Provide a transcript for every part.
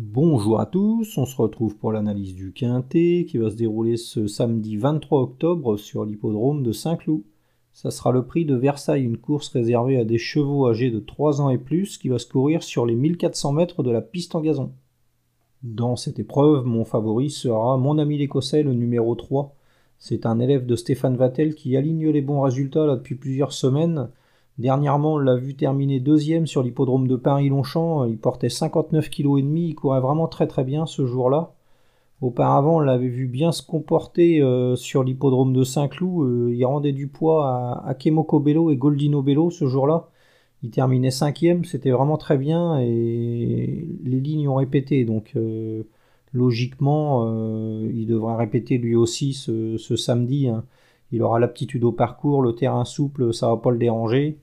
Bonjour à tous, on se retrouve pour l'analyse du Quintet qui va se dérouler ce samedi 23 octobre sur l'hippodrome de Saint-Cloud. Ça sera le prix de Versailles, une course réservée à des chevaux âgés de 3 ans et plus qui va se courir sur les 1400 mètres de la piste en gazon. Dans cette épreuve, mon favori sera mon ami l'écossais, le numéro 3. C'est un élève de Stéphane Vattel qui aligne les bons résultats depuis plusieurs semaines Dernièrement, on l'a vu terminer deuxième sur l'hippodrome de Paris-Longchamp. Il portait 59 kg. Il courait vraiment très très bien ce jour-là. Auparavant, on l'avait vu bien se comporter euh, sur l'hippodrome de Saint-Cloud. Euh, il rendait du poids à, Akemoko Bello et Goldino Bello ce jour-là. Il terminait cinquième, c'était vraiment très bien et les lignes ont répété. Donc euh, logiquement, il devrait répéter lui aussi ce, samedi. Hein. Il aura l'aptitude au parcours, le terrain souple, ça va pas le déranger.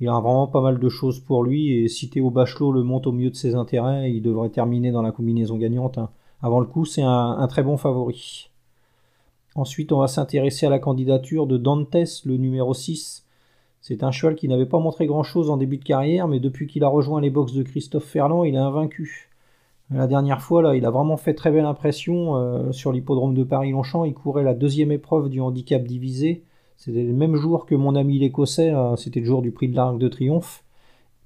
Il a vraiment pas mal de choses pour lui et si Théo Bachelot le monte au mieux de ses intérêts, il devrait terminer dans la combinaison gagnante. Hein. Avant le coup, c'est un, très bon favori. Ensuite, on va s'intéresser à la candidature de Dantes, le numéro 6. C'est un cheval qui n'avait pas montré grand-chose en début de carrière, mais depuis qu'il a rejoint les box de Christophe Ferland, il est invaincu. La dernière fois, là, il a vraiment fait très belle impression euh, sur l'hippodrome de Paris-Longchamp. Il courait la deuxième épreuve du handicap divisé. C'était le même jour que mon ami l'écossais, c'était le jour du prix de l'Arc de Triomphe.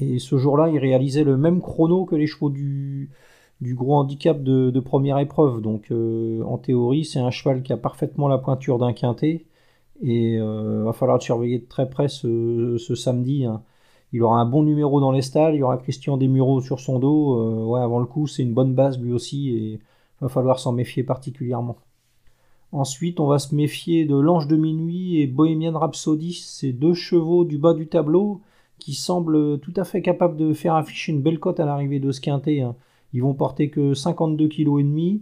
Et ce jour-là, il réalisait le même chrono que les chevaux du, du gros handicap de, première épreuve. Donc euh, en théorie, c'est un cheval qui a parfaitement la pointure d'un quintet. Et il euh, va falloir le surveiller de très près ce, samedi. Hein. Il aura un bon numéro dans les stalles, il y aura Christian Desmureaux sur son dos. Euh, ouais, avant le coup, c'est une bonne base lui aussi et il va falloir s'en méfier particulièrement. Ensuite, on va se méfier de l'Ange de Minuit et Bohemian Rhapsody, ces deux chevaux du bas du tableau qui semblent tout à fait capables de faire afficher une belle cote à l'arrivée de ce quintet. Hein. Ils vont porter que 52 kg.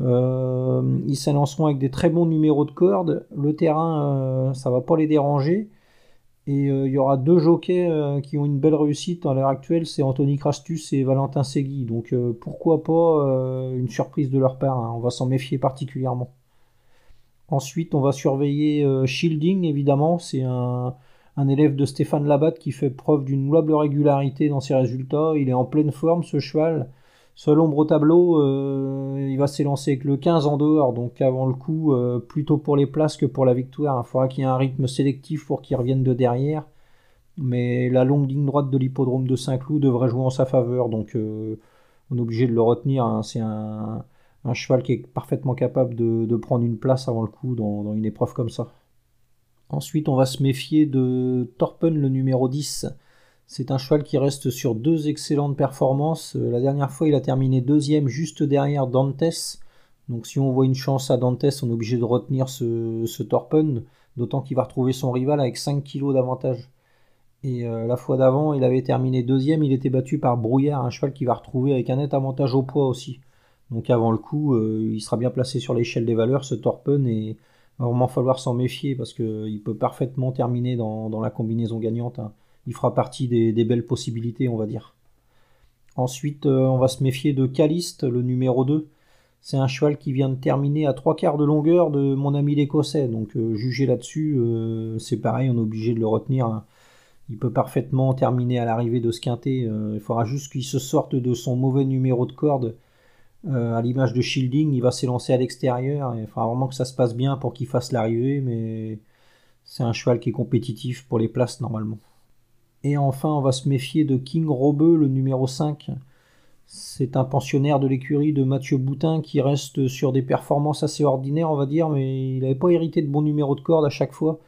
Euh, ils s'élanceront avec des très bons numéros de corde. Le terrain, euh, ça va pas les déranger. Et euh, il y aura deux jockeys qui ont une belle réussite à l'heure actuelle, c'est Anthony Crastus et Valentin Segui. Donc pourquoi pas une surprise de leur part. Hein. On va s'en méfier particulièrement. Ensuite, on va surveiller euh, Shielding, évidemment. C'est un, élève de Stéphane Labatte qui fait preuve d'une louable régularité dans ses résultats. Il est en pleine forme, ce cheval. Seul ombre au tableau, euh, il va s'élancer avec le 15 en dehors, donc avant le coup, euh, plutôt pour les places que pour la victoire. Il faudra qu'il y ait un rythme sélectif pour qu'il revienne de derrière. Mais la longue ligne droite de l'hippodrome de Saint-Cloud devrait jouer en sa faveur, donc on est obligé de le retenir. Hein. C'est un, un cheval qui est parfaitement capable de, prendre une place avant le coup dans, une épreuve comme ça. Ensuite, on va se méfier de Torpen, le numéro 10. C'est un cheval qui reste sur deux excellentes performances. Euh, la dernière fois, il a terminé deuxième juste derrière Dantes. Donc si on voit une chance à Dantes, on est obligé de retenir ce, Torpen, d'autant qu'il va retrouver son rival avec 5 kg d'avantage. Et euh, la fois d'avant, il avait terminé deuxième, il était battu par Brouillard, un cheval qui va retrouver avec un net avantage au poids aussi. Donc avant le coup, euh, il sera bien placé sur l'échelle des valeurs, ce Torpen, et il va vraiment falloir s'en méfier parce qu'il peut parfaitement terminer dans, la combinaison gagnante. Hein. Il fera partie des, belles possibilités, on va dire. Ensuite, euh, on va se méfier de Caliste, le numéro 2. C'est un cheval qui vient de terminer à trois quarts de longueur de mon ami l'écossais. Donc euh, juger là-dessus, c'est pareil, on est obligé de le retenir. Hein. Il peut parfaitement terminer à l'arrivée de ce quintet. il faudra juste qu'il se sorte de son mauvais numéro de corde euh, à l'image de Shielding, il va s'élancer à l'extérieur. Il faudra vraiment que ça se passe bien pour qu'il fasse l'arrivée, mais c'est un cheval qui est compétitif pour les places normalement. Et enfin, on va se méfier de King Robeux, le numéro 5. C'est un pensionnaire de l'écurie de Mathieu Boutin qui reste sur des performances assez ordinaires, on va dire, mais il n'avait pas hérité de bons numéros de corde à chaque fois.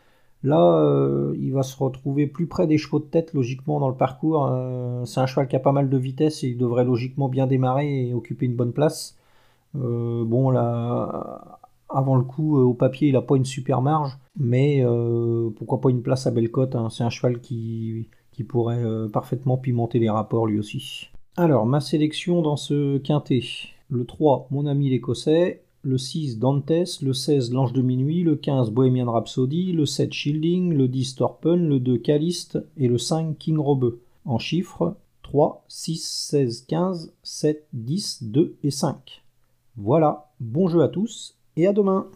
Là, euh, il va se retrouver plus près des chevaux de tête, logiquement, dans le parcours. Euh, c'est un cheval qui a pas mal de vitesse et il devrait logiquement bien démarrer et occuper une bonne place. Euh, bon, là, avant le coup, au papier, il n'a pas une super marge, mais pourquoi pas une place à Bellecote hein. C'est un cheval qui, qui pourrait parfaitement pimenter les rapports lui aussi. Alors, ma sélection dans ce quintet. Le 3, mon ami l'écossais le 6 Dantes, le 16 L'Ange de Minuit, le 15 Bohemian Rhapsody, le 7 Shielding, le 10 Torpen, le 2 Caliste et le 5 King Robeux. En chiffres 3, 6, 16, 15, 7, 10, 2 et 5. Voilà, bon jeu à tous et à demain